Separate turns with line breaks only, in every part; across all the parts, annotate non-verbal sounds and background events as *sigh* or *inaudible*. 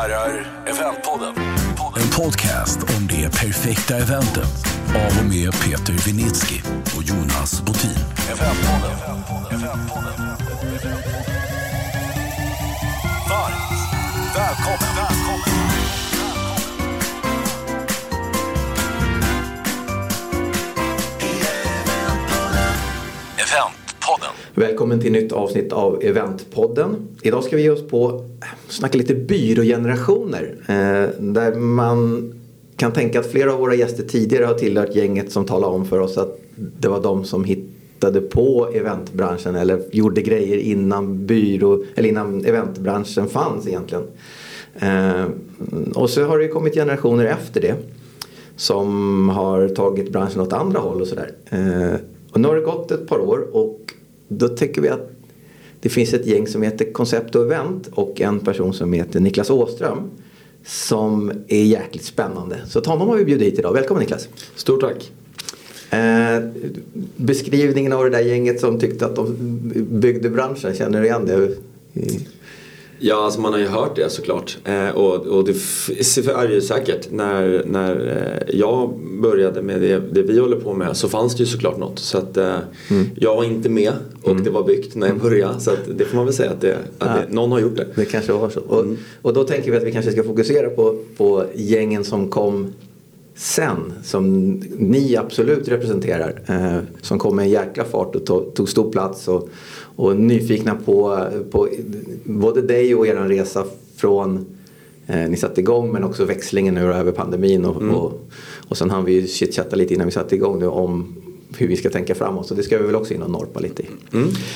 herrar, Eventpodden. En podcast om det perfekta eventet av och med Peter Vinitsky och Jonas Botin. Eventpodden. Eventpodden. Varmt välkommen. välkommen.
Välkommen till nytt avsnitt av Eventpodden. Idag ska vi ge oss på eh, snacka lite byrågenerationer. Eh, där man kan tänka att flera av våra gäster tidigare har tillhört gänget som talade om för oss att det var de som hittade på eventbranschen eller gjorde grejer innan byrå eller innan eventbranschen fanns egentligen. Eh, och så har det kommit generationer efter det som har tagit branschen åt andra håll och sådär. Eh, och nu har det gått ett par år och då tycker vi att det finns ett gäng som heter Koncept och Event och en person som heter Niklas Åström som är jäkligt spännande. Så honom har vi bjudit hit idag. Välkommen Niklas!
Stort tack!
Eh, beskrivningen av det där gänget som tyckte att de byggde branschen, känner du igen det?
Ja, alltså man har ju hört det såklart. Eh, och, och det är ju säkert. När, när eh, jag började med det, det vi håller på med så fanns det ju såklart något. Så att eh, jag var inte med och det var byggt när jag började. Så att det får man väl säga att, det, att det, någon har gjort det.
Det kanske var så. Och, och då tänker vi att vi kanske ska fokusera på, på gängen som kom sen. Som ni absolut representerar. Eh, som kom med en jäkla fart och tog, tog stor plats. Och, och nyfikna på, på både dig och er resa från eh, ni satte igång men också växlingen nu över pandemin. Och, och, och sen hann vi ju chitchatta lite innan vi satte igång nu om hur vi ska tänka framåt. Så det ska vi väl också in och norpa lite i.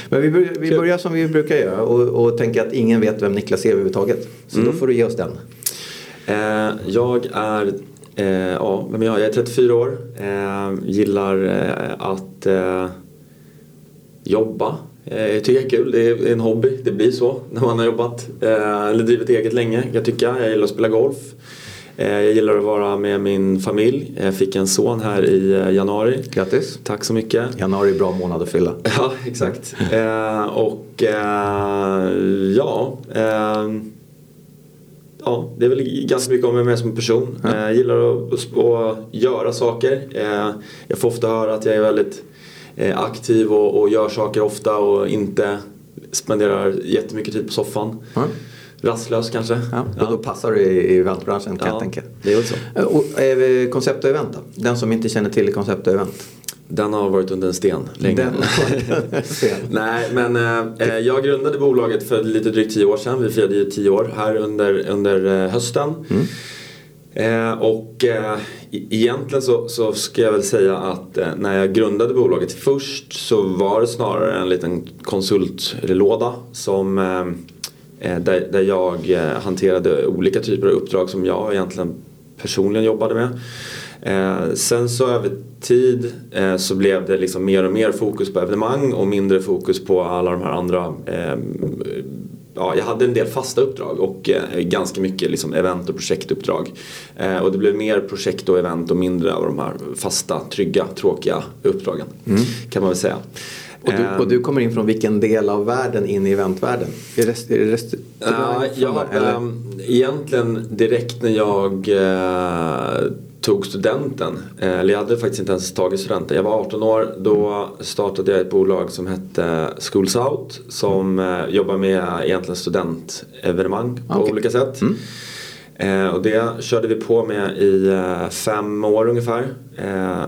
Men vi, börjar- vi börjar som vi brukar göra och, och tänker att ingen vet vem Niklas är överhuvudtaget. Så då får du ge oss den.
Eh, jag är, eh, ja, vem är jag? Jag är 34 år. Eh, gillar eh, att eh, jobba. Eh, jag tycker det är kul, det är en hobby. Det blir så när man har jobbat eh, eller drivit eget länge. Jag tycker jag gillar att spela golf. Jag gillar att vara med min familj. Jag fick en son här i januari.
Grattis!
Tack så mycket.
Januari är bra månad att fylla. *laughs*
Ja, exakt. Och ja, ja, det är väl ganska mycket om mig som person. Eh, Jag gillar att, att göra saker. Eh, jag får ofta höra att jag är väldigt eh, aktiv och, och gör saker ofta och inte spenderar jättemycket tid på soffan.
Ja.
Rastlös kanske.
Ja, och då passar du i, eventbranschen kan
Ja,
jag tänka.
det är väl så.
Eh, Och, eh, koncept och event då? Den som inte känner till koncept och event.
Den har varit under en sten länge.
Den, *laughs*
Nej, men eh, jag grundade bolaget för lite drygt tio år sedan. Vi firade ju tio år här under, under eh, hösten. Eh, och eh, egentligen så, så ska jag väl säga att eh, när jag grundade bolaget först så var det snarare en liten konsultlåda som eh, eh, där, där jag eh, hanterade olika typer av uppdrag som jag egentligen personligen jobbade med. Eh, sen så över tid eh, så blev det liksom mer och mer fokus på evenemang och mindre fokus på alla de här andra eh, Ja, jag hade en del fasta uppdrag och eh, ganska mycket liksom event och projektuppdrag. Eh, och det blev mer projekt och event och mindre av de här fasta, trygga, tråkiga uppdragen. Kan man väl säga.
Och, du, och du kommer in från vilken del av världen in i eventvärlden? Är det, är det restaurang?
Ja, jag,
eller?
ehm, egentligen direkt när jag eh, tog studenten, eh, eller jag hade faktiskt inte ens tagit studenten. Jag var 18 år, då startade jag ett bolag som hette Schools Out som eh, jobbar med egentligen studentevenemang på
Okej.
olika sätt. Eh, och det körde vi på med i fem år ungefär. Eh,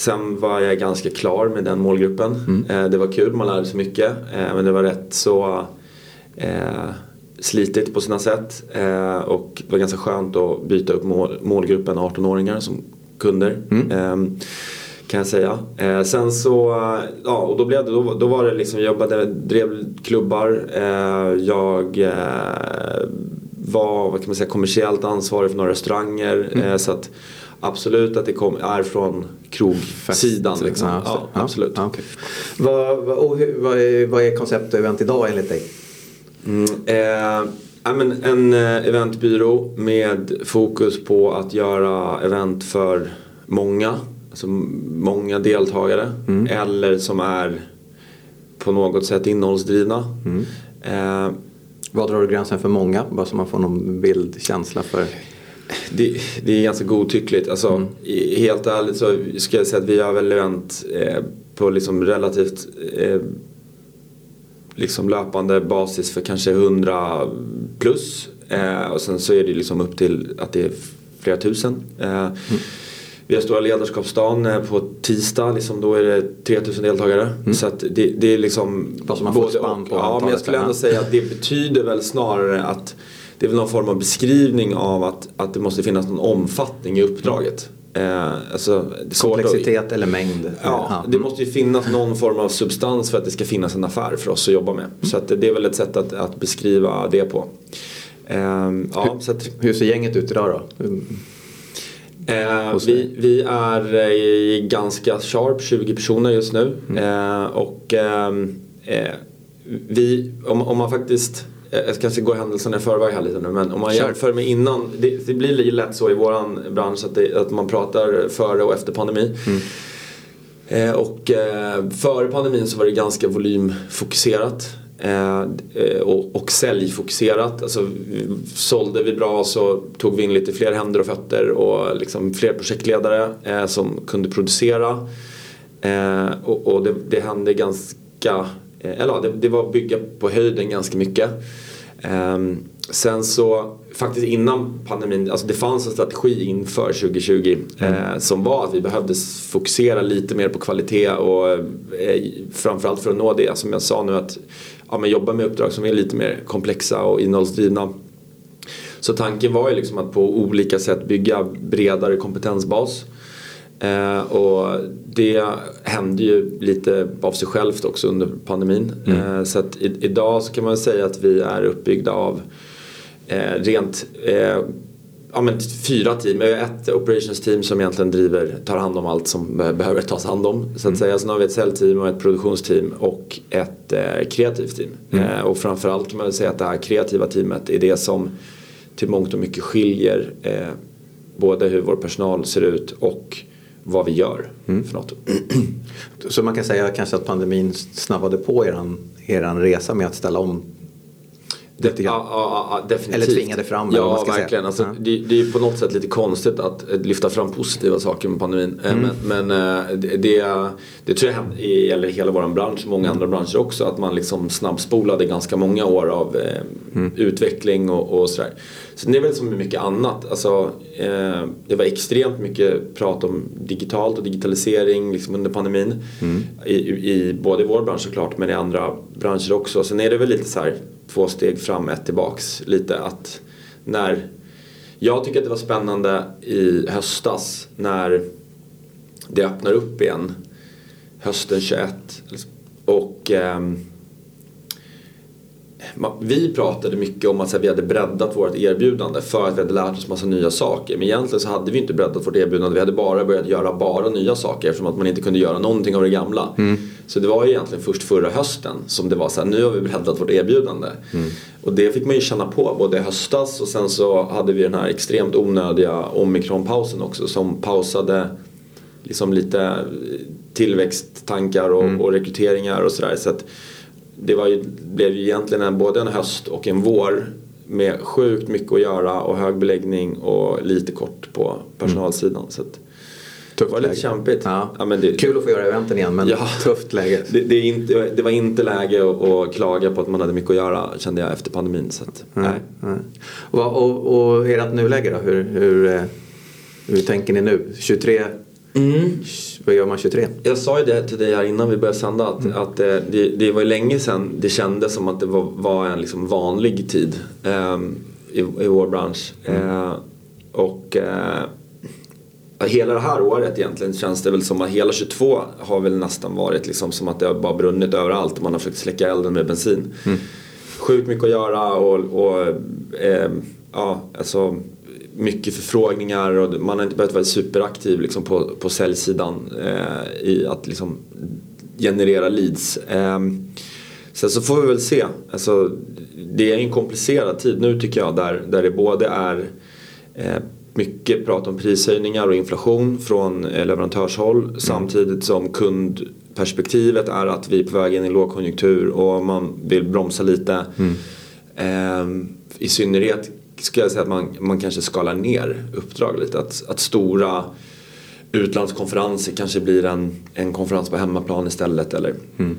Sen var jag ganska klar med den målgruppen. Eh, det var kul, man lärde sig mycket. Eh, men det var rätt så eh, slitigt på sina sätt. Och det var ganska skönt att byta upp mål, målgruppen 18-åringar som kunder. Eh, kan jag säga. Sen så, ja och då blev det, då, då var det liksom, jag jobbade, drev klubbar. Jag var, vad kan man säga, kommersiellt ansvarig för några restauranger. Eh, så att absolut att det kom, är från krogsidan liksom.
Ja,
absolut.
Ja, okej. vad, vad, hur, vad, är, vad är koncept och event idag enligt dig?
Mm, eh, ja, men en eh, eventbyrå med fokus på att göra event för många. Alltså många deltagare. Eller som är på något sätt innehållsdrivna. Eh,
Vad drar du gränsen för många? Bara så man får någon bildkänsla för.
Det, det är ganska godtyckligt. Alltså, mm. Helt ärligt så ska jag säga att vi har väl event eh, på liksom relativt eh, liksom löpande basis för kanske 100 plus. Eh, och sen så är det liksom upp till att det är flera tusen. Eh, mm. Vi har Stora ledarskapsdagen eh, på tisdag, liksom, då är det 3000 deltagare. Mm. Så att det, det är liksom...
Fast man får spann på
Ja, men jag skulle ändå säga att det betyder väl snarare att det är väl någon form av beskrivning av att, att det måste finnas någon omfattning i uppdraget.
Eh, alltså, Komplexitet att, eller mängd?
Ja, ja, det måste ju finnas någon form av substans för att det ska finnas en affär för oss att jobba med. Mm. Så att det är väl ett sätt att, att beskriva det på.
Eh, ja, hur, att, hur ser gänget ut idag då?
Eh, vi, vi, är ganska sharp, 20 personer just nu. Mm. Eh, och ehm, eh, vi, om, om, man faktiskt, eh, jag kanske går händelserna i förväg här lite nu, men om man Kör. jämför med innan. Det, det blir lite lätt så i våran bransch att, det, att man pratar före och efter pandemi. Mm. Eh, och före pandemin så var det ganska volymfokuserat. Eh, och, och säljfokuserat. Alltså, sålde vi bra så tog vi in lite fler händer och fötter och liksom fler projektledare eh, som kunde producera. Eh, och, och det, det hände ganska, eh, eller det, det var bygga på höjden ganska mycket. Ehm, sen så faktiskt innan pandemin, alltså det fanns en strategi inför 2020 mm. eh, som var att vi behövde fokusera lite mer på kvalitet och eh, framförallt för att nå det som jag sa nu att ja, men jobba med uppdrag som är lite mer komplexa och innehållsdrivna. Så tanken var ju liksom att på olika sätt bygga bredare kompetensbas. Eh, och det hände ju lite av sig självt också under pandemin. Mm. Eh, så att i, idag så kan man säga att vi är uppbyggda av eh, rent eh, ja, men fyra team. Vi har ett operations team som egentligen driver, tar hand om allt som behöver tas hand om. Så att mm. säga. Sen har vi ett säljteam och ett produktionsteam och ett eh, kreativt team. Mm. Eh, och framförallt kan man väl säga att det här kreativa teamet är det som till mångt och mycket skiljer eh, både hur vår personal ser ut och vad vi gör mm. för något. *clears throat*
Så man kan säga kanske att pandemin snabbade på eran, eran resa med att ställa om
Lite Ja, ja, definitivt.
Eller tvingade fram
Ja, man ska verkligen. Alltså, ja. det, det, är på något sätt lite konstigt att lyfta fram positiva saker med pandemin. Eh, mm. Men, men eh, det, det, det, tror jag gäller hela vår bransch, många mm. andra branscher också. Att man liksom snabbspolade ganska många år av eh, mm. utveckling och, och sådär. Så det är väl som med mycket annat. Alltså, eh, det var extremt mycket prat om digitalt och digitalisering liksom under pandemin. Mm. I, I, både i vår bransch såklart men i andra branscher också. Sen är det väl lite så här två steg fram, ett tillbaks. Lite att när jag tycker att det var spännande i höstas när det öppnar upp igen hösten 21 och eh, vi pratade mycket om att vi hade breddat vårt erbjudande för att vi hade lärt oss massa nya saker. Men egentligen så hade vi inte breddat vårt erbjudande. Vi hade bara börjat göra bara nya saker eftersom att man inte kunde göra någonting av det gamla. Mm. Så det var egentligen först förra hösten som det var så här, nu har vi breddat vårt erbjudande. Mm. Och det fick man ju känna på både i höstas och sen så hade vi den här extremt onödiga omikronpausen också som pausade liksom lite tillväxttankar och, mm. och rekryteringar och sådär. Så det var ju, blev ju egentligen en, både en höst och en vår med sjukt mycket att göra och hög beläggning och lite kort på personalsidan. Så det var lite kämpigt.
Ja. Ja, det, Kul att få göra eventen igen men ja, tufft läge.
Det, det, inte, det, var inte läge att, att, klaga på att man hade mycket att göra kände jag efter pandemin. Så att, nej. nej.
Och, och, och ert nuläge då? Hur, hur, eh, hur tänker ni nu? 23 Mm. Vad gör man 23?
Jag sa ju det till dig här innan vi började sända att, mm. att eh, det, det, var ju länge sedan det kändes som att det var, var en liksom vanlig tid um, i, i vår bransch. Mm. Uh, och uh, hela det här året egentligen känns det väl som att hela 22 har väl nästan varit liksom som att det har bara brunnit överallt och man har försökt släcka elden med bensin. Mm. Sjukt mycket att göra och, och eh, ja, alltså mycket förfrågningar och man har inte behövt vara superaktiv liksom på, på säljsidan eh, i att liksom generera leads. Eh, sen så får vi väl se. Alltså, det är en komplicerad tid nu tycker jag där, där det både är eh, mycket prat om prishöjningar och inflation från eh, leverantörshåll mm. samtidigt som kundperspektivet är att vi är på väg in i lågkonjunktur och man vill bromsa lite. Mm. Ehm, I synnerhet ska jag säga att man, man kanske skalar ner uppdrag lite. Att, att stora utlandskonferenser kanske blir en, en konferens på hemmaplan istället. Eller
Mm.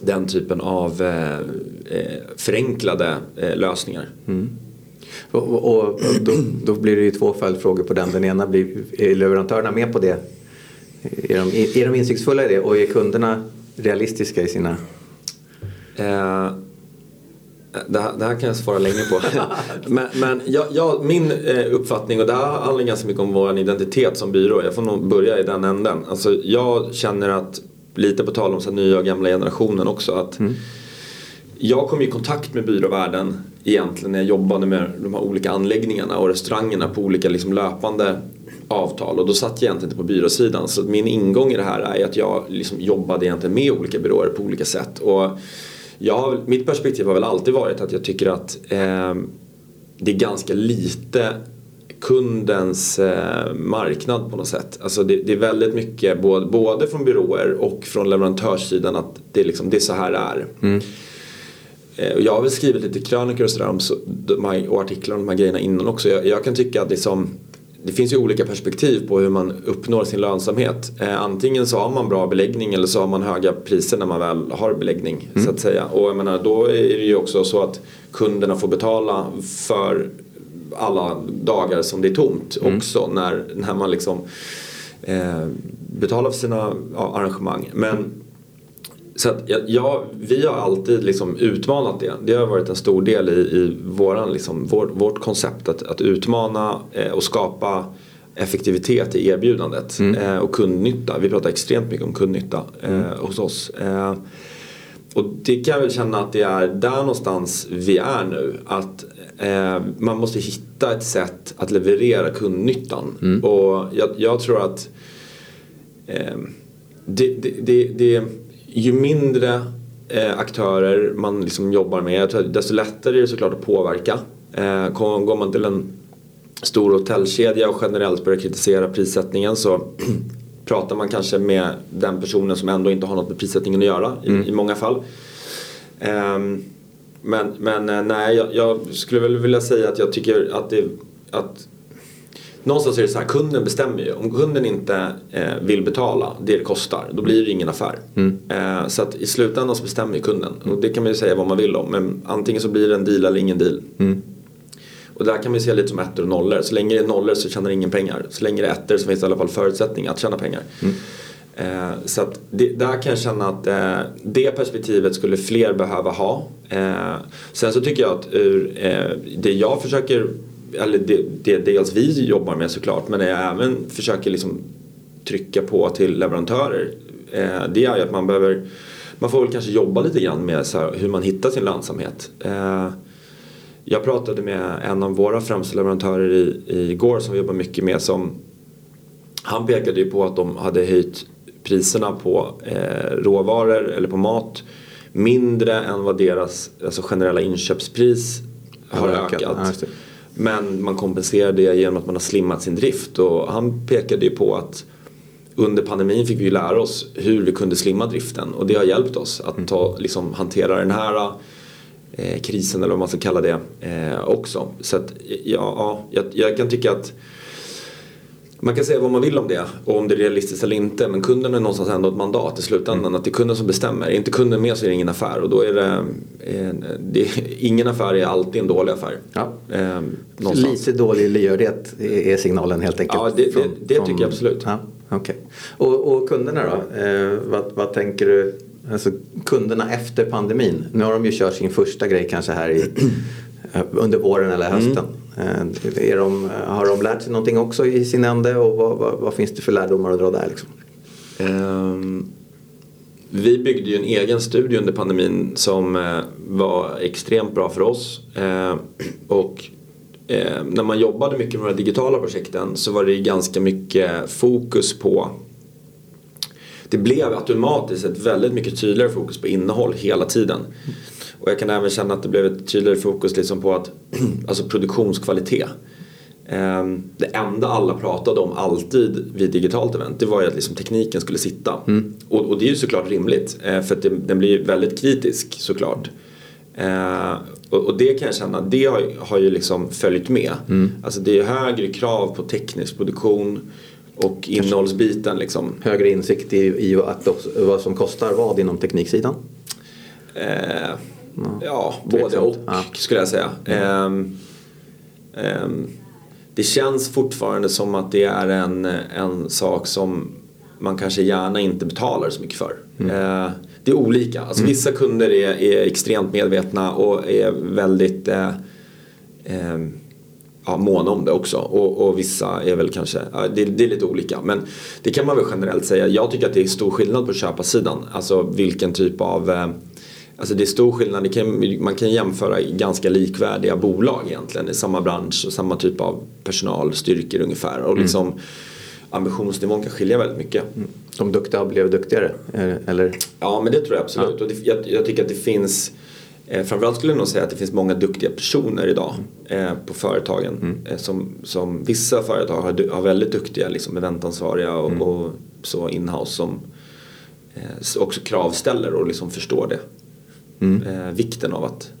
den typen av eh, eh, förenklade eh, lösningar.
Och, och, och då, då blir det ju två följdfrågor på den. Den ena blir, är leverantörerna med på det? Är de, är de insiktsfulla i det och är kunderna realistiska i sina...
Eh, det, här, det här kan jag svara länge på. *laughs* men men jag, jag, min eh, uppfattning, och det här handlar ganska mycket om vår identitet som byrå. Jag får nog börja i den änden. Alltså, jag känner att, lite på tal om så nya och gamla generationen också, att jag kom i kontakt med byråvärlden egentligen när jag jobbade med de här olika anläggningarna och restaurangerna på olika liksom löpande avtal och då satt jag egentligen inte på byråsidan så min ingång i det här är att jag liksom jobbade egentligen med olika byråer på olika sätt och jag, har- mitt perspektiv har väl alltid varit att jag tycker att eh, det är ganska lite kundens eh, marknad på något sätt. Alltså det, det är väldigt mycket både, både från byråer och från leverantörssidan att det, är liksom, det är så här det är. Eh, och jag har väl skrivit lite krönikor och, sådär om, så, de här, och artiklar om de här grejerna innan också. Jag, jag kan tycka att liksom, det finns ju olika perspektiv på hur man uppnår sin lönsamhet. Eh, antingen så har man bra beläggning eller så har man höga priser när man väl har beläggning. Så att säga. Och jag menar, då är det ju också så att kunderna får betala för alla dagar som det är tomt också när, när man liksom eh, betalar för sina ja, arrangemang. Men så att jag, vi har alltid liksom utmanat det. Det har varit en stor del i, i våran, liksom, vår, vårt koncept att, att utmana eh, och skapa effektivitet i erbjudandet eh, och kundnytta. Vi pratar extremt mycket om kundnytta eh, hos oss. Eh, och det kan jag väl känna att det är där någonstans vi är nu. Att eh, man måste hitta ett sätt att leverera kundnyttan. Och jag, jag tror att eh, det, det, det, det, ju mindre eh, aktörer man liksom jobbar med, desto lättare är det såklart att påverka. Eh, går man till en stor hotellkedja och generellt börjar kritisera prissättningen så *clears throat* pratar man kanske med den personen som ändå inte har något med prissättningen att göra i, i många fall. Ehm, men men eh, nej, jag, jag skulle väl vilja säga att jag tycker att det att Någonstans är det så här, kunden bestämmer ju. Om kunden inte eh, vill betala det det kostar, då blir det ingen affär. Eh, så att i slutändan så bestämmer ju kunden. Och det kan man ju säga vad man vill om. Men antingen så blir det en deal eller ingen deal. Och där kan man ju se lite som ettor och nollor. Så länge det är nollor så tjänar ingen pengar. Så länge det är ettor så finns det i alla fall förutsättningar att tjäna pengar. Eh, så att det, där kan jag känna att eh, det perspektivet skulle fler behöva ha. Eh, sen så tycker jag att ur, eh, det jag försöker, eller det, det dels vi jobbar med såklart, men jag även försöker liksom trycka på till leverantörer. Eh, det är ju att man behöver, man får väl kanske jobba lite grann med så här, hur man hittar sin lönsamhet. Eh, jag pratade med en av våra främsta leverantörer i, igår som vi jobbar mycket med som han pekade ju på att de hade höjt priserna på eh, råvaror eller på mat mindre än vad deras alltså generella inköpspris har
Har
ökat.
ökat.
Men man kompenserar det genom att man har slimmat sin drift och han pekade ju på att under pandemin fick vi lära oss hur vi kunde slimma driften och det har hjälpt oss att ta, liksom, hantera den här eh, krisen eller vad man ska kalla det eh, också. Så att, ja, ja jag, jag kan tycka att man kan säga vad man vill om det och om det är realistiskt eller inte men kunden har någonstans ändå ett mandat i slutändan att det är kunden som bestämmer. Är inte kunden med så är det ingen affär och då är det, eh, det ingen affär är alltid en dålig affär.
Ja.
Eh.
Lite dålig lyhördhet är signalen helt enkelt.
Ja, det- det- det tycker jag absolut.
Ja, okay. och, och kunderna då? Eh, vad, vad tänker du? Alltså, kunderna efter pandemin. Nu har de ju kört sin första grej kanske här i, *clears throat* under våren eller hösten. Eh, Eh, är de, har de lärt sig någonting också i sin ände och vad, vad, vad finns det för lärdomar att dra där? Liksom?
Um, vi byggde ju en egen studio under pandemin som uh, var extremt bra för oss. Uh, och när man jobbade mycket med de här digitala projekten så var det ganska mycket fokus på det blev automatiskt ett väldigt mycket tydligare fokus på innehåll hela tiden. Och jag kan även känna att det blev ett tydligare fokus liksom på att, *clears throat* alltså produktionskvalitet. Ehm, Det enda alla pratade om alltid vid digitalt event det var ju att liksom tekniken skulle sitta. Och, och det är ju såklart rimligt eh, för att det, den blir väldigt kritisk såklart. Eh, och, och, det kan jag känna, det har, har ju liksom följt med. Mm. Alltså det är högre krav på teknisk produktion och innehållsbiten liksom.
Högre insikt i, i att, vad som kostar vad inom tekniksidan?
Eh, ja, både och ja. skulle jag säga. Mm. Eh, eh, det känns fortfarande som att det är en, en sak som man kanske gärna inte betalar så mycket för. Mm. Eh, det är olika. Alltså, mm. Vissa kunder är, är, extremt medvetna och är väldigt eh, eh, ja, måna om det också. Och, och vissa är väl kanske, ja, det, det, är lite olika. Men det kan man väl generellt säga. Jag tycker att det är stor skillnad på köparsidan. Alltså vilken typ av eh, Alltså det är stor skillnad, kan, man kan jämföra ganska likvärdiga bolag egentligen i samma bransch och samma typ av personalstyrkor ungefär. Och mm. liksom, mm. ambitionsnivån kan skilja väldigt mycket. Mm.
De duktiga blev duktigare? Eh, eller?
Ja men det tror jag absolut. Ja. Och det, jag, jag, tycker att det finns eh, Framförallt skulle jag nog säga att det finns många duktiga personer idag eh, på företagen. Mm. Eh, som, som vissa företag har, har väldigt duktiga liksom, eventansvariga och, mm. och så inhouse som eh, också kravställer och liksom förstår det. Mm. Eh, vikten av att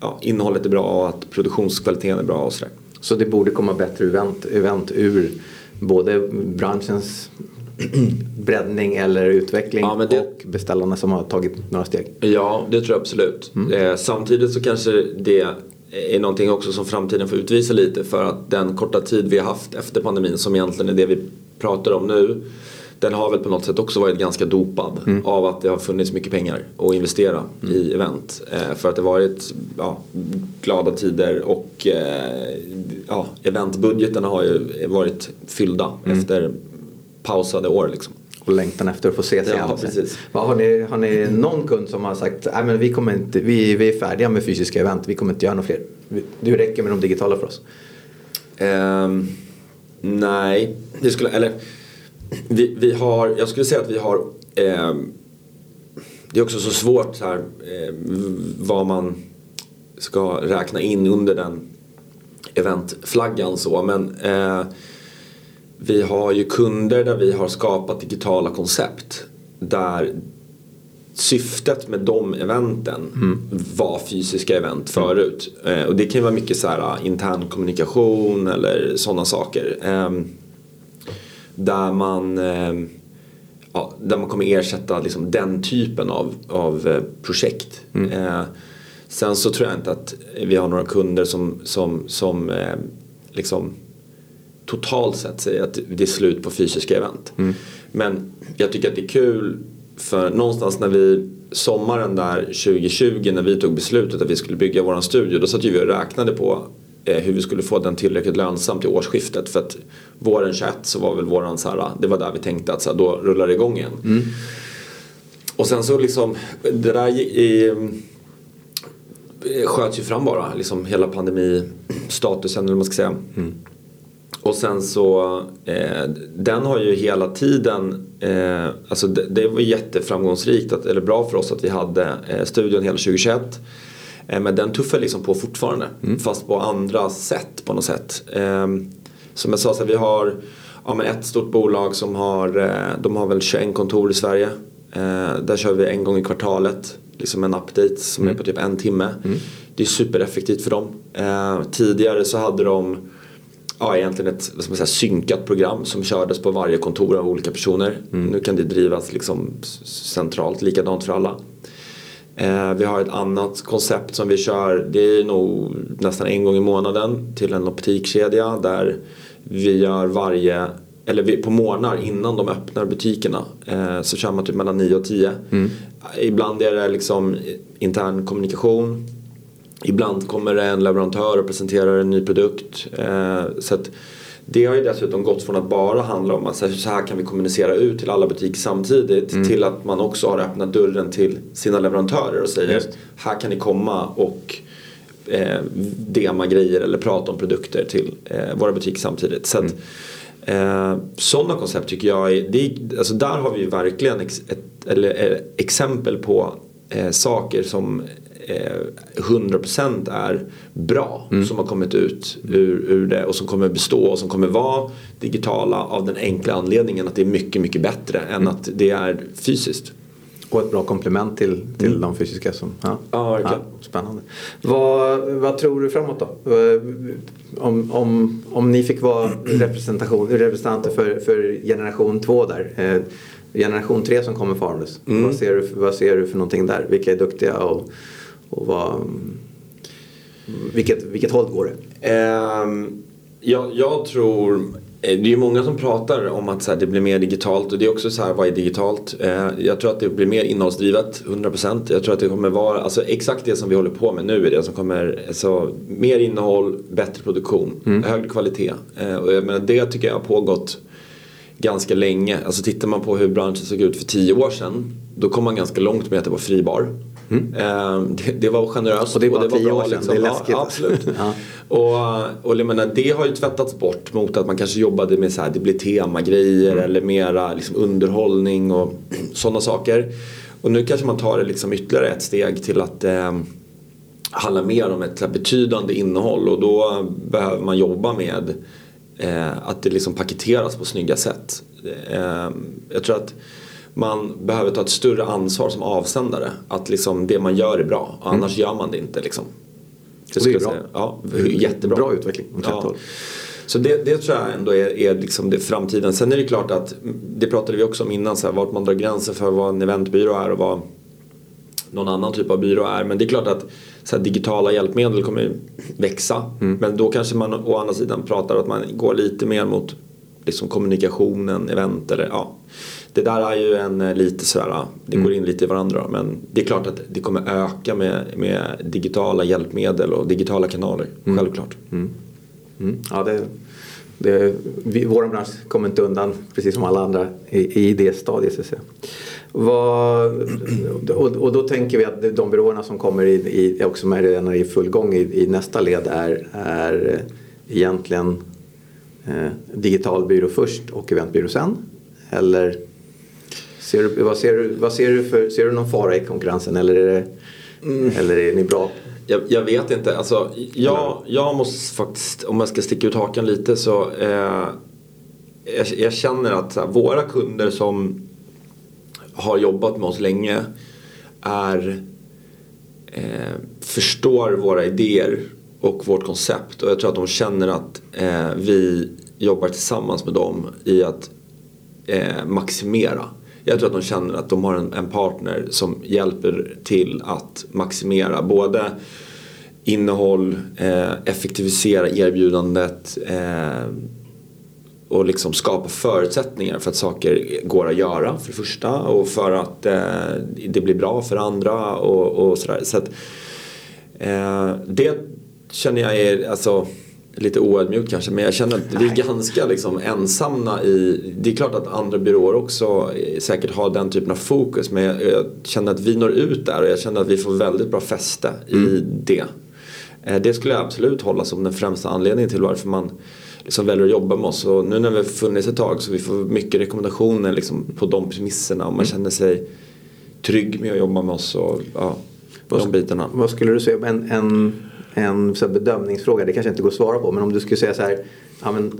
ja, innehållet är bra och att produktionskvaliteten är bra och sådär.
Så det borde komma bättre event, event ur både branschens *clears throat* breddning eller utveckling ja, det... och beställarna som har tagit några steg?
Ja, det tror jag absolut. Mm. Eh, samtidigt så kanske det är någonting också som framtiden får utvisa lite för att den korta tid vi har haft efter pandemin som egentligen är det vi pratar om nu den har väl på något sätt också varit ganska dopad mm. av att det har funnits mycket pengar att investera mm. i event. Eh, för att det varit ja, glada tider och eh, ja, eventbudgeterna har ju varit fyllda mm. efter pausade år. Liksom.
Och längtan efter att få se sig
ja, precis.
Har ni, har ni någon kund som har sagt att vi, vi, vi är färdiga med fysiska event, vi kommer inte göra några fler. Det räcker med de digitala för oss.
Um, nej, det skulle, eller vi, vi har, jag skulle säga att vi har eh, Det är också så svårt här eh, vad man ska räkna in under den eventflaggan så men eh, vi har ju kunder där vi har skapat digitala koncept där syftet med de eventen mm. var fysiska event förut. Mm. och det kan ju vara mycket så här intern kommunikation eller sådana saker. Där man, eh, ja, där man kommer ersätta liksom den typen av, av eh, projekt. Mm. Eh, sen så tror jag inte att vi har några kunder som, som, som eh, liksom totalt sett säger att det är slut på fysiska event. Mm. Men jag tycker att det är kul för någonstans när vi sommaren där 2020 när vi tog beslutet att vi skulle bygga våran studio då satt vi och räknade på hur vi skulle få den tillräckligt lönsam till årsskiftet. För att våren 21 så var väl våran så här, det var där vi tänkte att så här, då rullar det igång igen. Mm. Och sen så liksom, det där i, sköts ju fram bara, liksom hela pandemistatusen eller vad man ska säga. Mm. Och sen så, eh, den har ju hela tiden, eh, alltså det, det, var jätteframgångsrikt, att, eller bra för oss att vi hade eh, studion hela 2021. Eh, men den tuffar liksom på fortfarande. Mm. Fast på andra sätt på något sätt. Ehm, som jag sa, så vi har ja, men ett stort bolag som har, eh, de har väl 21 kontor i Sverige. Eh, där kör vi en gång i kvartalet. Liksom en update som mm. är på typ en timme. Mm. Det är supereffektivt för dem. Tidigare så hade de ja, egentligen ett vad säga, synkat program som kördes på varje kontor av olika personer. Mm. Nu kan det drivas liksom centralt, likadant för alla. Eh, vi har ett annat koncept som vi kör, det är nog nästan en gång i månaden till en optikkedja där vi gör varje, eller på morgnar innan de öppnar butikerna eh, så kör man typ mellan 9 och 10. Mm. Ibland är det liksom intern kommunikation. Ibland kommer det en leverantör och presenterar en ny produkt. Eh, så att, det har ju dessutom gått från att bara handla om att så här kan vi kommunicera ut till alla butiker samtidigt mm. till att man också har öppnat dörren till sina leverantörer och säger Just. här kan ni komma och eh, dema grejer eller prata om produkter till eh, våra butiker samtidigt. Så att, mm. eh, sådana koncept tycker jag är, det, alltså där har vi verkligen ex, ett, eller, eh, exempel på eh, saker som 100% eh, är bra mm. som har kommit ut ur, ur, det och som kommer bestå och som kommer vara digitala av den enkla anledningen att det är mycket, mycket bättre än mm. att det är fysiskt.
Och ett bra komplement till, till de fysiska som... Ja,
Ja, verkligen.
spännande. Vad, vad tror du framåt då? Eh, Om, om, om ni fick vara representation, representanter för, för generation två där. Eh, generation tre som kommer farandes. Vad, ser du, vad ser du för någonting där? Vilka är duktiga och, och vad, vilket, vilket håll går det?
Ehm, jag, jag tror, eh, det är många som pratar om att så här, det blir mer digitalt och det är också så här, vad är digitalt? Eh, jag tror att det blir mer innehållsdrivet, 100%. Jag tror att det kommer vara, alltså exakt det som vi håller på med nu är det som kommer, alltså mer innehåll, bättre produktion, högre kvalitet. Eh, och jag menar, det tycker jag har pågått ganska länge. Alltså tittar man på hur branschen såg ut för tio år sedan, då kom man ganska långt med att det var fribar. Eh, det, det var generöst
Och det är bara
var
tio
bra,
år sedan,
liksom.
det är läskigt.
Ja, absolut. *laughs*
Ja.
Och, och jag menar, det har ju tvättats bort mot att man kanske jobbade med så här, det blir temagrejer
Mm.
eller mera liksom, underhållning och *clears throat* sådana saker. Och nu kanske man tar det liksom ytterligare ett steg till att eh, handla mer om ett betydande innehåll och då behöver man jobba med eh, att det liksom paketeras på snygga sätt. Eh, jag tror att man behöver ta ett större ansvar som avsändare. Att liksom det man gör är bra, och annars gör man det inte. Liksom.
Mm. Och det är bra.
säga. Ja, jättebra.
Bra utveckling åt rätt håll.
Så det, det tror jag ändå är, är liksom det framtiden. Sen är det klart att, det pratade vi också om innan, så här, vart man drar gränsen för vad en eventbyrå är och vad någon annan typ av byrå är. Men det är klart att så här, digitala hjälpmedel kommer växa. Men då kanske man å andra sidan pratar att man går lite mer mot liksom, kommunikationen, event eller ja. Det där är ju en eh, lite sådär, det går in lite i varandra. Men det är klart att det kommer öka med, med digitala hjälpmedel och digitala kanaler. Självklart.
Mm. Ja, det, det, vi, vår bransch kommer inte undan, precis som alla andra, i, i det stadiet. Så att säga. Vad, och, och då tänker vi att de byråerna som kommer i, i, också med redan i full gång i, i nästa led är, är egentligen eh, digital byrå först och eventbyrå sen? Eller ser du, vad, ser du, vad ser du för, ser du någon fara i konkurrensen eller är, det, eller är ni bra?
Jag, jag vet inte. Alltså, jag, jag måste faktiskt, om jag ska sticka ut hakan lite så eh, jag, jag känner att här, våra kunder som har jobbat med oss länge är eh, förstår våra idéer och vårt koncept och jag tror att de känner att eh, vi jobbar tillsammans med dem i att eh, maximera. Jag tror att de känner att de har en, en partner som hjälper till att maximera både innehåll, eh, effektivisera erbjudandet eh, och liksom skapa förutsättningar för att saker går att göra för det första och för att eh, det blir bra för andra och, och sådär. Så att, eh, det känner jag är alltså, lite oödmjukt kanske men jag känner att vi är ganska liksom, ensamma i Det är klart att andra byråer också säkert har den typen av fokus men jag, jag känner att vi når ut där och jag känner att vi får väldigt bra fäste i det. Eh, Det skulle jag absolut hålla som den främsta anledningen till varför man liksom väljer att jobba med oss. Och nu när vi har funnits ett tag så vi får mycket rekommendationer liksom på de premisserna och man känner sig trygg med att jobba med oss och ja, de bitarna.
Vad skulle du säga, en, en, en så bedömningsfråga, det kanske inte går att svara på, men om du skulle säga så här, ja, men,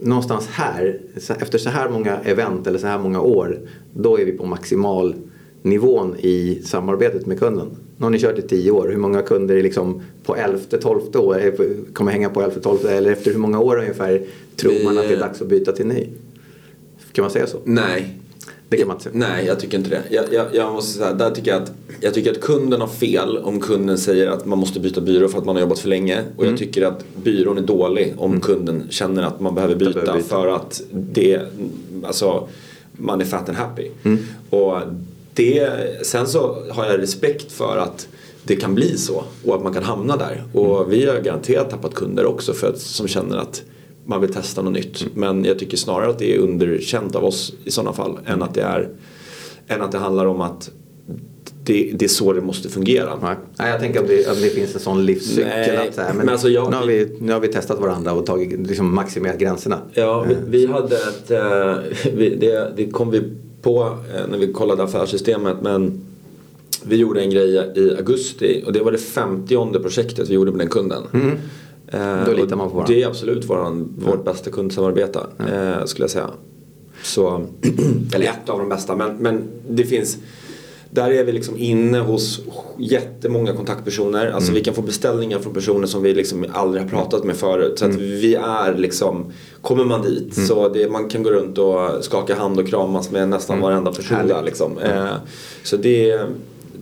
någonstans här, efter så här många event eller så här många år, då är vi på maximal nivån i samarbetet med kunden. Nu har ni kört i tio år, hur många kunder är liksom på elfte, tolfte år, kommer hänga på elfte, tolfte eller efter hur många år ungefär tror man att det är dags att byta till ny? Kan man säga så?
Nej.
Det kan man inte säga.
Nej, jag tycker inte det. Jag, jag, jag måste säga, där tycker jag, att, jag tycker att kunden har fel om kunden säger att man måste byta byrå för att man har jobbat för länge. Och jag tycker att byrån är dålig om kunden känner att man behöver byta,
behöver byta.
för att det, alltså, man är fat and happy. Och det, sen så har jag respekt för att det kan bli så och att man kan hamna där. Och vi har garanterat tappat kunder också för att, som känner att man vill testa något nytt. Men jag tycker snarare att det är underkänt av oss i sådana fall än att det, är, än att det handlar om att det, det är så det måste fungera.
Nej, Nej, jag tänker att det, att det finns en sån livscykel.
Nej,
att så här, men
men alltså jag-
nu, har vi, nu har vi testat varandra och tagit, liksom maximerat gränserna.
Ja, vi, vi hade ett, eh, *laughs* vi, det, det kom vi på eh, när vi kollade affärssystemet men vi gjorde en grej i augusti och det var det 50 projektet vi gjorde med den kunden. Eh,
Mm. Då litar man på varandra.
Det är absolut våran, vårt bästa kundsamarbete eh, skulle jag säga. Så, *clears throat* eller ett av de bästa men, men det finns där är vi liksom inne hos jättemånga kontaktpersoner. Alltså vi kan få beställningar från personer som vi liksom aldrig har pratat med förut. Så att vi är liksom, kommer man dit så det, man kan gå runt och skaka hand och kramas med nästan varenda person där liksom. Eh, så det,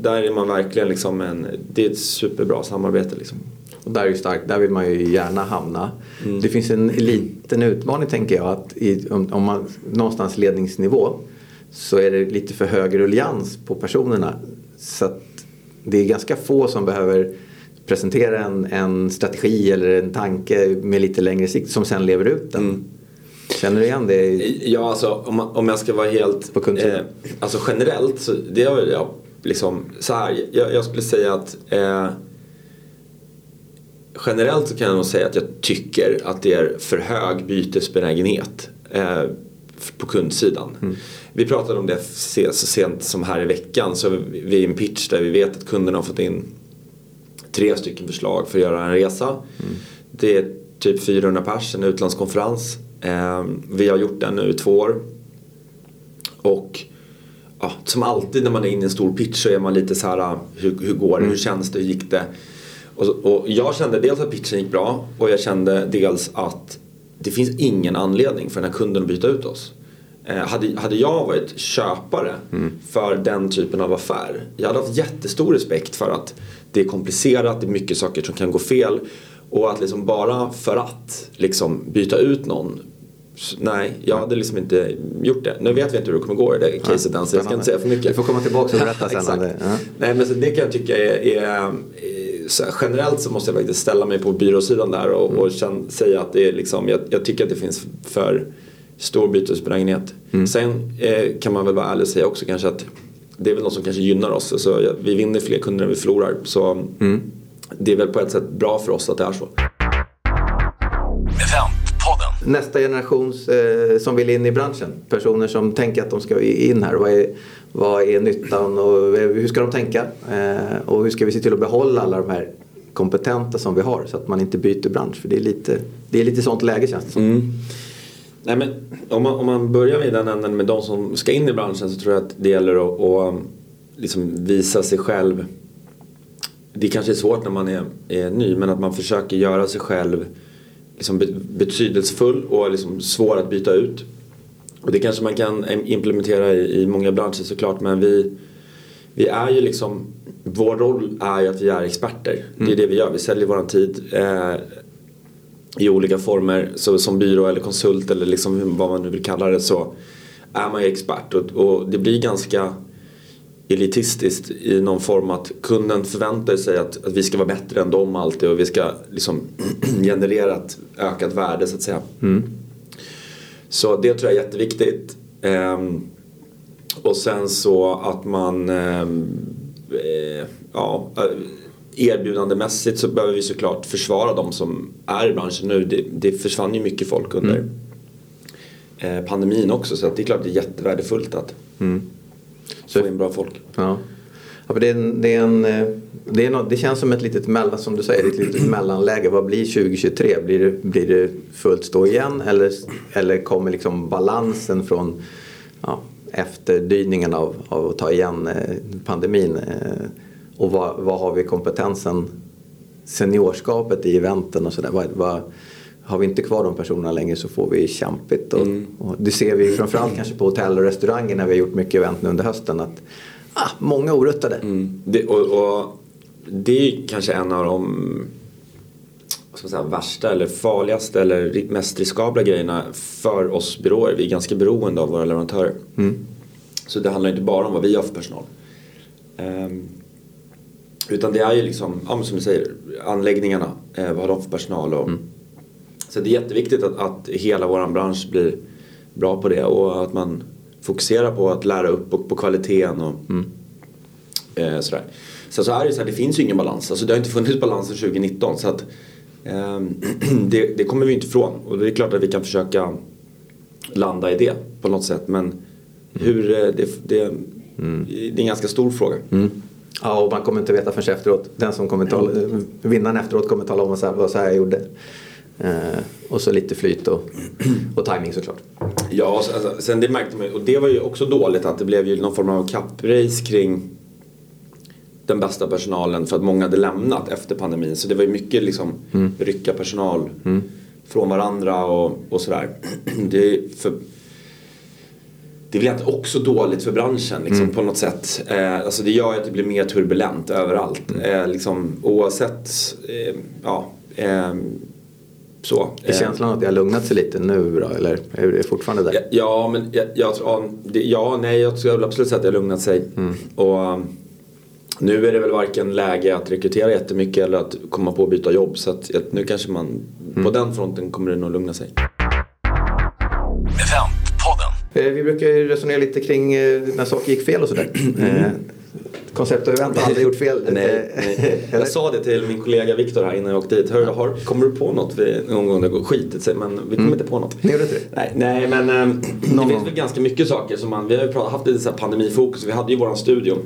där är man verkligen liksom en, det är ett superbra samarbete liksom.
Och där är ju starkt, där vill man ju gärna hamna. Det finns en liten utmaning tänker jag att i, om, om man någonstans ledningsnivå så är det lite för hög rullians på personerna. Så att det är ganska få som behöver presentera en, en strategi eller en tanke med lite längre sikt som sen lever ut den. Känner du igen det?
Ja, alltså om, man, om jag ska vara helt...
På.
Eh, alltså generellt så det är väl jag liksom så här. Jag, jag skulle säga att eh, generellt så kan jag nog säga att jag tycker att det är för hög bytesbenägenhet eh, på kundsidan. Vi pratade om det så sent som här i veckan så vi är i en pitch där vi vet att kunderna har fått in tre stycken förslag för att göra en resa. Det är typ 400 pers, en utlandskonferens. Eh, vi har gjort den nu i två år. Och ja, som alltid när man är inne i en stor pitch så är man lite så här, hur, hur går det, hur känns det, hur gick det? Och, och jag kände dels att pitchen gick bra och jag kände dels att det finns ingen anledning för den här kunden att byta ut oss. Eh, hade, hade jag varit köpare för den typen av affär, jag hade haft jättestor respekt för att det är komplicerat, det är mycket saker som kan gå fel och att liksom bara för att liksom byta ut någon Nej, jag hade liksom inte gjort det. Nu vet vi inte hur det kommer gå i det caset än så jag ska inte säga för mycket.
Vi får komma tillbaka och berätta sen. *laughs*
Exakt.
det. Ja.
Nej men så det kan jag tycka är, är, är så generellt så måste jag faktiskt ställa mig på byråsidan där och, och känn, säga att det är liksom, jag, jag tycker att det finns för stor bytesbenägenhet. Sen eh, kan man väl vara ärlig och säga också kanske att det är väl något som kanske gynnar oss. Alltså, vi vinner fler kunder än vi förlorar. Så det är väl på ett sätt bra för oss att det är så.
Nästa generations eh, som vill in i branschen. Personer som tänker att de ska in här. Vad är, vad är nyttan och eh, hur ska de tänka? Eh, och hur ska vi se till att behålla alla de här kompetenta som vi har så att man inte byter bransch. För det är lite, det är lite sånt läge känns det som. Mm.
Nej, men om, man, om man börjar med den änden med de som ska in i branschen så tror jag att det gäller att, att um, liksom visa sig själv. Det kanske är svårt när man är, är ny men att man försöker göra sig själv liksom be- betydelsefull och liksom svår att byta ut. Och det kanske man kan implementera i, i många branscher såklart men vi, vi är ju liksom, vår roll är ju att vi är experter. Det är det vi gör, vi säljer våran tid. Eh, i olika former så som byrå eller konsult eller liksom vad man nu vill kalla det så är man ju expert och, och det blir ganska elitistiskt i någon form att kunden förväntar sig att, att vi ska vara bättre än dem alltid och vi ska liksom *clears throat* generera ett ökat värde så att säga. Så det tror jag är jätteviktigt. Ehm, och sen så att man ehm, eh, ja, eh, erbjudandemässigt så behöver vi såklart försvara de som är i branschen nu. Det, det försvann ju mycket folk under eh, pandemin också så det är klart det är jättevärdefullt att få in bra folk.
Ja. Ja, det, är en, det, är en, eh, det, är något, det känns som ett litet mellan, som du säger, ett litet *clears throat* mellanläge. Vad blir 2023? Blir det, blir det fullt stå igen eller, eller kommer liksom balansen från ja, efterdyningen av, av att ta igen eh, pandemin? Eh, och vad, vad har vi kompetensen, seniorskapet i eventen och sådär? Vad, vad, har vi inte kvar de personerna längre så får vi kämpigt. Och, och det ser vi framförallt kanske på hotell och restauranger när vi har gjort mycket event nu under hösten. Att, ah, många oruttade.
Mm. Det, och, och det är kanske en av de säga, värsta eller farligaste eller mest riskabla grejerna för oss byråer. Vi är ganska beroende av våra leverantörer. Så det handlar inte bara om vad vi har för personal. Ehm, utan det är ju liksom, ja, som du säger, anläggningarna. Eh, vad har de för personal? Och, Så det är jätteviktigt att, att hela vår bransch blir bra på det och att man fokuserar på att lära upp på, på kvaliteten och eh, sådär. Sen så är det ju så här, det finns ju ingen balans. Alltså det har inte funnits balans sedan 2019 så att ehm, *clears throat* det, det kommer vi inte ifrån. Och det är klart att vi kan försöka landa i det på något sätt men hur, eh, det, det, det är en ganska stor fråga.
Ja, och man kommer inte veta förrän efteråt. Den som kommer tala, vinnaren efteråt kommer tala om vad så här, vad så här jag gjorde. Eh, och så lite flyt och, och timing såklart.
Ja, alltså, sen det märkte man och det var ju också dåligt att det blev ju någon form av kapprace kring den bästa personalen för att många hade lämnat efter pandemin. Så det var ju mycket liksom
Mm.
rycka personal från varandra och, och sådär. *clears throat* Det, är för, det egentligen också dåligt för branschen liksom,
Mm.
på något sätt. Eh, alltså det gör att det blir mer turbulent överallt.
Mm.
Eh, liksom, oavsett, eh, ja. Så.
Är känslan att det har lugnat sig lite nu då? Eller är det fortfarande där?
Ja, ja, men jag, jag tror, ja, nej, jag skulle absolut säga att det har lugnat sig.
Mm.
Och um, nu är det väl varken läge att rekrytera jättemycket eller att komma på att byta jobb. Så att, nu kanske man,
Mm.
på den fronten kommer det nog lugna sig.
Eventpodden.
Eh, Vi brukar ju resonera lite kring eh, när saker gick fel och sådär. Eh, Koncept och event har aldrig gjort fel. *laughs*
Nej, nej.
Eller?
Jag sa det till min kollega Viktor här innan jag åkte dit. Hör, har, kommer du på något vi, någon gång det går skitit sig? Men vi kommer inte på något.
Det?
Nej, nej men äm, det finns väl ganska mycket saker som man, vi har ju pratat, haft lite så pandemifokus. Vi hade ju våran studio.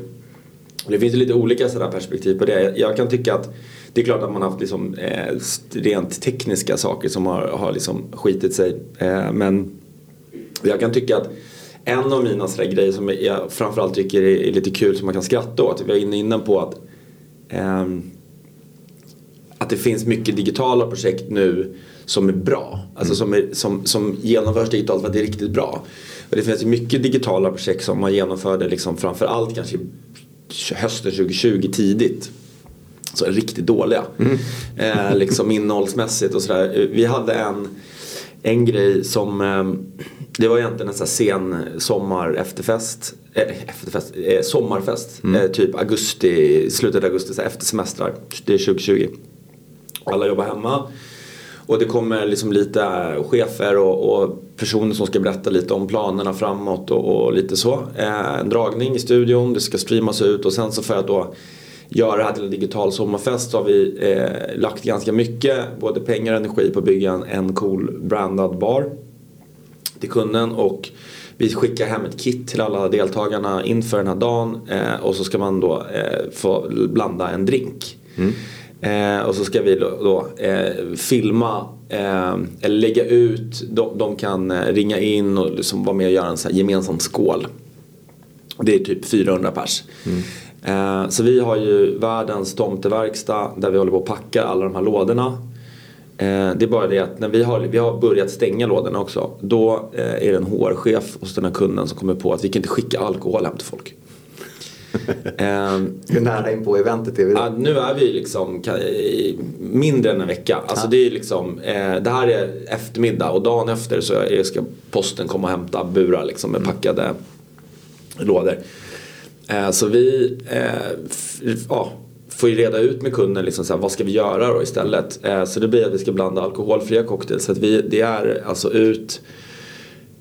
Det finns ju lite olika sådana perspektiv på det. Jag, jag kan tycka att det är klart att man har haft liksom, eh, rent tekniska saker som har, har liksom skitit sig. Eh, men jag kan tycka att en av mina sådär grejer som jag framförallt tycker är, lite kul som man kan skratta åt. Vi var inne, inne på att ehm, att det finns mycket digitala projekt nu som är bra. Alltså som, är, som, som genomförs digitalt för att det är riktigt bra. Och det finns ju mycket digitala projekt som man genomförde liksom framförallt kanske hösten 2020 tidigt. Så är riktigt dåliga. Eh, liksom innehållsmässigt och sådär. Vi hade en, en grej som eh, det var egentligen en sån sen sommar efterfest. Eh, efterfest eh, sommarfest. Eh, typ augusti, slutet av augusti, så efter semestrar. Det är 2020. Alla jobbar hemma. Och det kommer liksom lite chefer och, och personer som ska berätta lite om planerna framåt och, och lite så. En dragning i studion, det ska streamas ut och sen så för att då göra det här till en digital sommarfest så har vi eh, lagt ganska mycket både pengar och energi på att bygga en, en cool brandad bar till kunden och vi skickar hem ett kit till alla deltagarna inför den här dagen eh, och så ska man då eh, få blanda en drink. Eh, och så ska vi då, då eh, filma eh, eller lägga ut, de, de kan eh, ringa in och liksom vara med och göra en gemensam skål. Det är typ 400 pers. Eh, så vi har ju världens tomteverkstad där vi håller på att packa alla de här lådorna. Eh, det är bara det att när vi har, vi har börjat stänga lådorna också. Då eh, är det en HR-chef hos den här kunden som kommer på att vi kan inte skicka alkohol hem till folk. *laughs*
Hur nära in på eventet är vi då?
Nu är vi liksom mindre än en vecka. Alltså det är liksom, eh, det här är eftermiddag och dagen efter så ska posten komma och hämta burar liksom med packade lådor. Eh, så vi eh, ja, får ju reda ut med kunden liksom så här, vad ska vi göra då istället. Eh, så det blir att vi ska blanda alkoholfria cocktails. Så att vi, det är alltså ut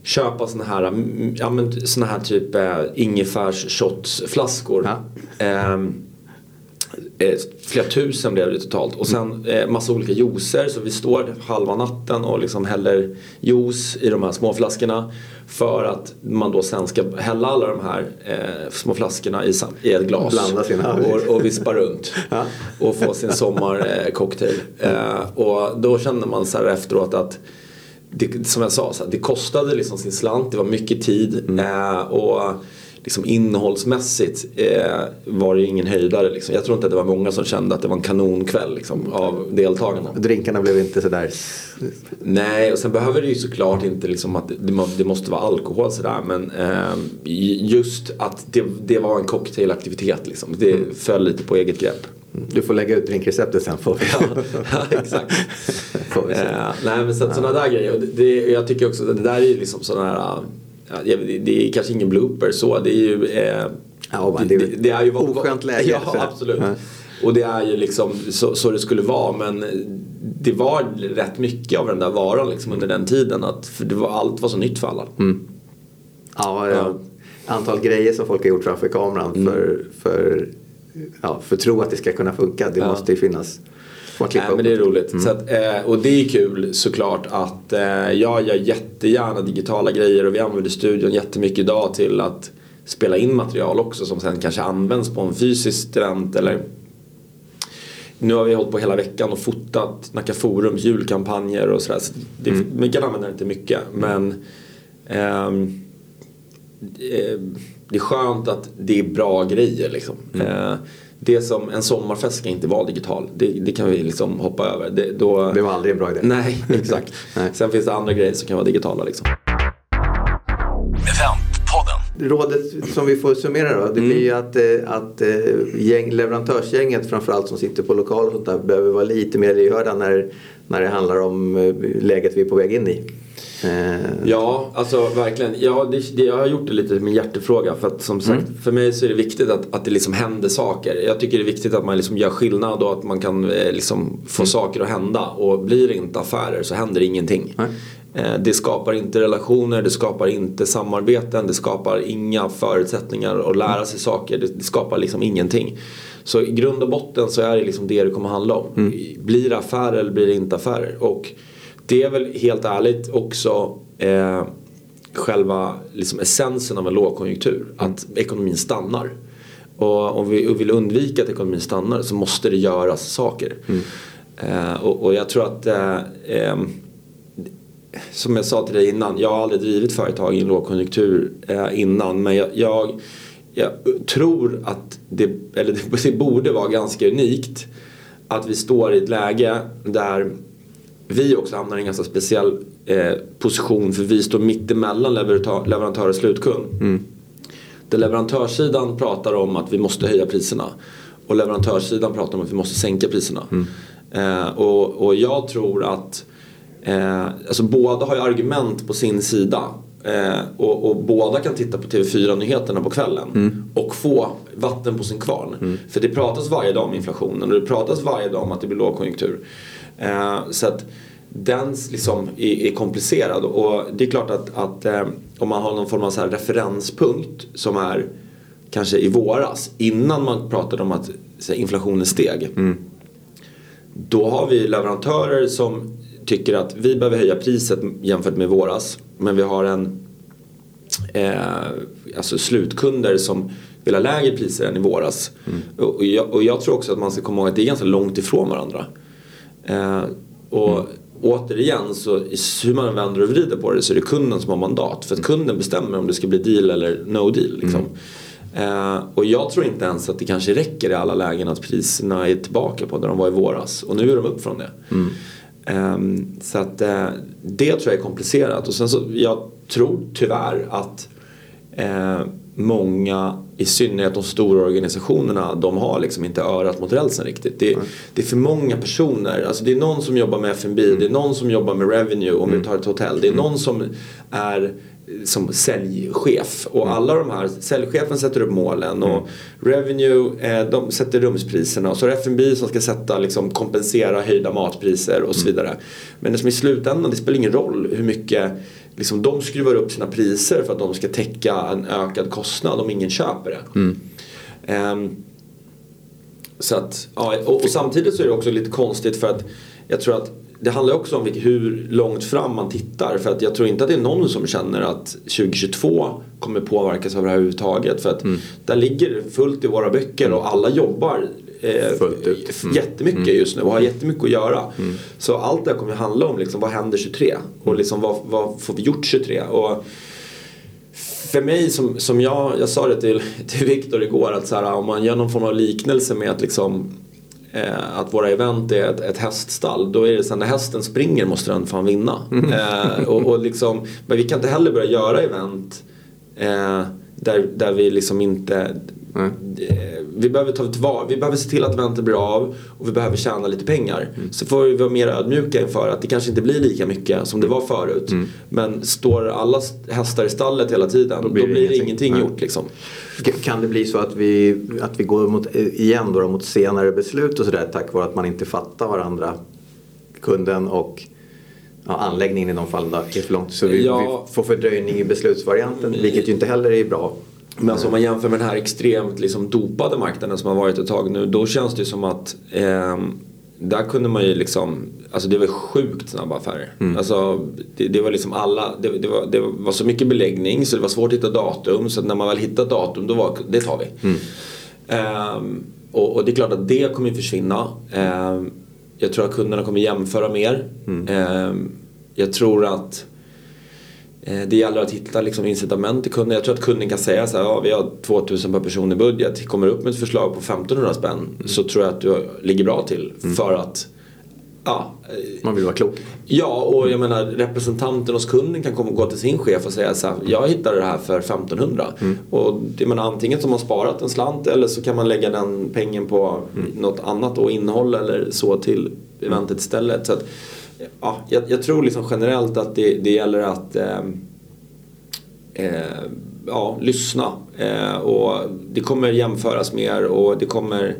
köpa såna här, mm, ja, men, såna här typ eh, ingefärs-shotsflaskor.
Ja.
Ehm, eh, flera tusen blev det totalt. Och sen eh, massa olika juicer. Så vi står halva natten och liksom häller juice i de här små flaskorna. För att man då sen ska hälla alla de här eh, små flaskorna i, i ett glas.
Blanda sina-
och, och vispa runt. *laughs* Och få sin sommarcocktail. Eh, och då känner man så här efteråt att det, som jag sa, så här, det kostade liksom sin slant, det var mycket tid eh, och liksom innehållsmässigt eh, var det ingen höjdare. Liksom. Jag tror inte att det var många som kände att det var en kanonkväll liksom, av deltagarna.
Drinkarna blev inte sådär...
Nej, och sen behöver det ju såklart inte liksom att det, må- det måste vara alkohol sådär men eh, just att det, det var en cocktailaktivitet liksom. Det föll lite på eget grepp.
Du får lägga ut drinkreceptet sen får vi *laughs*
Ja, exakt.
Får vi.
Eh, nej men så, sådana där grejer. Det, det, jag tycker också att det där är ju liksom sådana här, ja, det, det är kanske ingen blooper så. Det är ju, eh,
Ja, det är ju
är ju
oskönt läge,
Ja,
här.
absolut.
Ja.
Och det är ju liksom så, så det skulle vara. Men det var rätt mycket av den där varan liksom under den tiden. Att, för det var, allt var så nytt för alla.
Ja,
Ja.
ja. Antal grejer som folk har gjort framför kameran för, för, ja, för att tro att det ska kunna funka. Det måste ju finnas. Man klippa
Nej, men det är roligt. Så att, eh, och det är kul såklart att eh, jag gör jättegärna digitala grejer och vi använder studion jättemycket idag till att spela in material också som sen kanske används på en fysisk event eller nu har vi hållit på hela veckan och fotat Nacka Forums julkampanjer och sådär. Så det,
Mm.
Vi kan använda det till mycket men ehm, eh, det är skönt att det är bra grejer liksom.
Mm.
Det som en sommarfest ska inte vara digital. Det, det kan vi liksom hoppa över. Det, då,
Det var aldrig en bra idé.
Nej, *laughs* exakt.
Nej.
Sen finns det andra grejer som kan vara digitala liksom.
Rådet som vi får summera då, det
Mm.
blir ju att, eh, att eh, gäng, leverantörsgänget framförallt som sitter på lokal och sånt där behöver vara lite mer lyhörda när, när det handlar om eh, läget vi är på väg in i. Eh,
Ja, alltså verkligen. Ja, det, det, jag har gjort det lite till min hjärtefråga. För att som sagt, för mig så är det viktigt att, att det liksom händer saker. Jag tycker det är viktigt att man liksom gör skillnad och att man kan eh, liksom få saker att hända. Och blir det inte affärer så händer ingenting.
Nej.
Eh, Det skapar inte relationer, det skapar inte samarbeten, det skapar inga förutsättningar att lära sig saker. Det, skapar liksom ingenting. Så i grund och botten så är det liksom det det kommer handla om. Blir det affärer eller blir det inte affärer? Och det är väl helt ärligt också eh, själva liksom essensen av en lågkonjunktur. Att ekonomin stannar. Och om vi vill undvika att ekonomin stannar så måste det göras saker. Eh, och, och jag tror att eh, ehm, som jag sa till dig innan, jag har aldrig drivit företag i en lågkonjunktur eh, innan. Men jag, jag, jag tror att det, eller det *laughs* borde vara ganska unikt att vi står i ett läge där vi också hamnar i en ganska speciell eh, position för vi står mitt emellan leverantör, leverantör och slutkund. Där leverantörssidan pratar om att vi måste höja priserna och leverantörssidan pratar om att vi måste sänka priserna. Eh, och, och jag tror att eh, alltså båda har ju argument på sin sida. Eh, och, och båda kan titta på TV4-nyheterna på kvällen och få vatten på sin kvarn. För det pratas varje dag om inflationen och det pratas varje dag om att det blir lågkonjunktur. Eh, så att den liksom är, är komplicerad och det är klart att, att eh, om man har någon form av så referenspunkt som är kanske i våras innan man pratade om att här, inflationen steg. Då har vi leverantörer som tycker att vi behöver höja priset jämfört med våras. Men vi har en eh, alltså slutkunder som vill ha lägre priser än i våras. Och, och, jag, och jag tror också att man ska komma ihåg att det är ganska långt ifrån varandra. Eh, och återigen så hur man vänder och vrider på det så är det kunden som har mandat. För att kunden bestämmer om det ska bli deal eller no deal. Liksom. Eh, och jag tror inte ens att det kanske räcker i alla lägen att priserna är tillbaka på där de var i våras. Och nu är de upp från det. Ehm, så att eh, det tror jag är komplicerat. Och sen så, jag tror tyvärr att eh, många, i synnerhet de stora organisationerna, de har liksom inte örat mot rälsen riktigt. Det, det är för många personer. Alltså det är någon som jobbar med F&B, det är någon som jobbar med revenue om vi tar ett hotell. Det är någon som är som säljchef. Och alla de här, säljchefen sätter upp målen och revenue eh, de sätter rumspriserna. Och så är det F&B som ska sätta, liksom, kompensera höjda matpriser och så vidare. Men det som i slutändan, det spelar ingen roll hur mycket liksom, de skruvar upp sina priser för att de ska täcka en ökad kostnad om ingen köper det. Ehm, så att, ja, och, och samtidigt så är det också lite konstigt för att jag tror att det handlar också om hur långt fram man tittar. För att jag tror inte att det är någon som känner att 2022 kommer påverkas av det här överhuvudtaget. För att där ligger det fullt i våra böcker och alla jobbar eh,
Fullt ut.
f- jättemycket just nu och har jättemycket att göra. Så allt det här kommer ju handla om liksom, vad händer 23? Och liksom, vad, vad får vi gjort 23? Och, för mig som, som jag, jag sa det till, *laughs* till Viktor igår att så här, om man gör någon form av liknelse med att liksom eh, att våra event är ett, ett häststall. Då är det så här, när hästen springer måste den fan vinna. Eh, och, och liksom, men vi kan inte heller börja göra event eh, där, där vi liksom inte
Nej.
Eh, vi behöver ta tillvara, vi behöver se till att eventet blir av och vi behöver tjäna lite pengar. Så får vi vara mer ödmjuka inför att det kanske inte blir lika mycket som det var förut. Men står alla hästar i stallet hela tiden då blir det,
ingenting.
ingenting
Nej.
gjort liksom.
Kan det bli så att vi, att vi går mot, igen då, mot senare beslut och sådär tack vare att man inte fattar varandra, kunden och ja, anläggningen i de fallen då, är för långt så vi,
Ja.
vi får fördröjning i beslutsvarianten vilket ju inte heller är bra.
Men alltså om man jämför med den här extremt liksom dopade marknaden som har varit ett tag nu. Då känns det ju som att ehm, där kunde man ju liksom, alltså det var sjukt snabba affärer. Alltså det, det var liksom alla, det, det, var, det var så mycket beläggning så det var svårt att hitta datum. Så att när man väl hittade datum då var det tar vi. Ehm, och, och det är klart att det kommer försvinna. Ehm, jag tror att kunderna kommer jämföra mer. Ehm, jag tror att Eh, det gäller att hitta liksom incitament till kunden. Jag tror att kunden kan säga så här, ja, vi har 2000 per person i budget. Kommer upp med ett förslag på 1500 spänn mm. så tror jag att du ligger bra till. Mm. För att Ja,
Man vill vara klok.
Ja, och jag menar representanten hos kunden kan komma och gå till sin chef och säga så här, jag hittade det här för 1500. Mm. Och jag menar, antingen så har man sparat en slant eller så kan man lägga den pengen på mm. något annat och innehåll eller så till eventet istället. Så att, ja, jag, jag, tror liksom generellt att det, det gäller att eh, eh, ja, lyssna. Eh, och det kommer jämföras mer och det kommer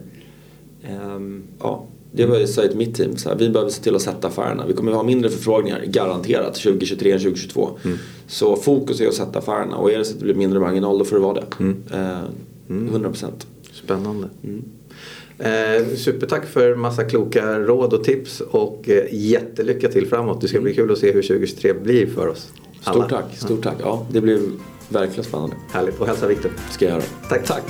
ehm, ja, det var jag sa till mitt team, så här, vi behöver se till att sätta affärerna. Vi kommer att ha mindre förfrågningar, garanterat, 2023 än 2022. Mm. Så fokus är att sätta affärerna och är det så att det blir mindre marginal då får det vara det. Mm. Eh, 100%. Mm.
Spännande. Mm. Eh, supertack för massa kloka råd och tips och eh, jättelycka till framåt. Det ska bli mm. kul att se hur 2023 blir för oss.
Alla. Stort tack, stort tack. Ja, det blir verkligen spännande.
Härligt och hälsa Viktor.
Ska jag göra.
Tack. tack.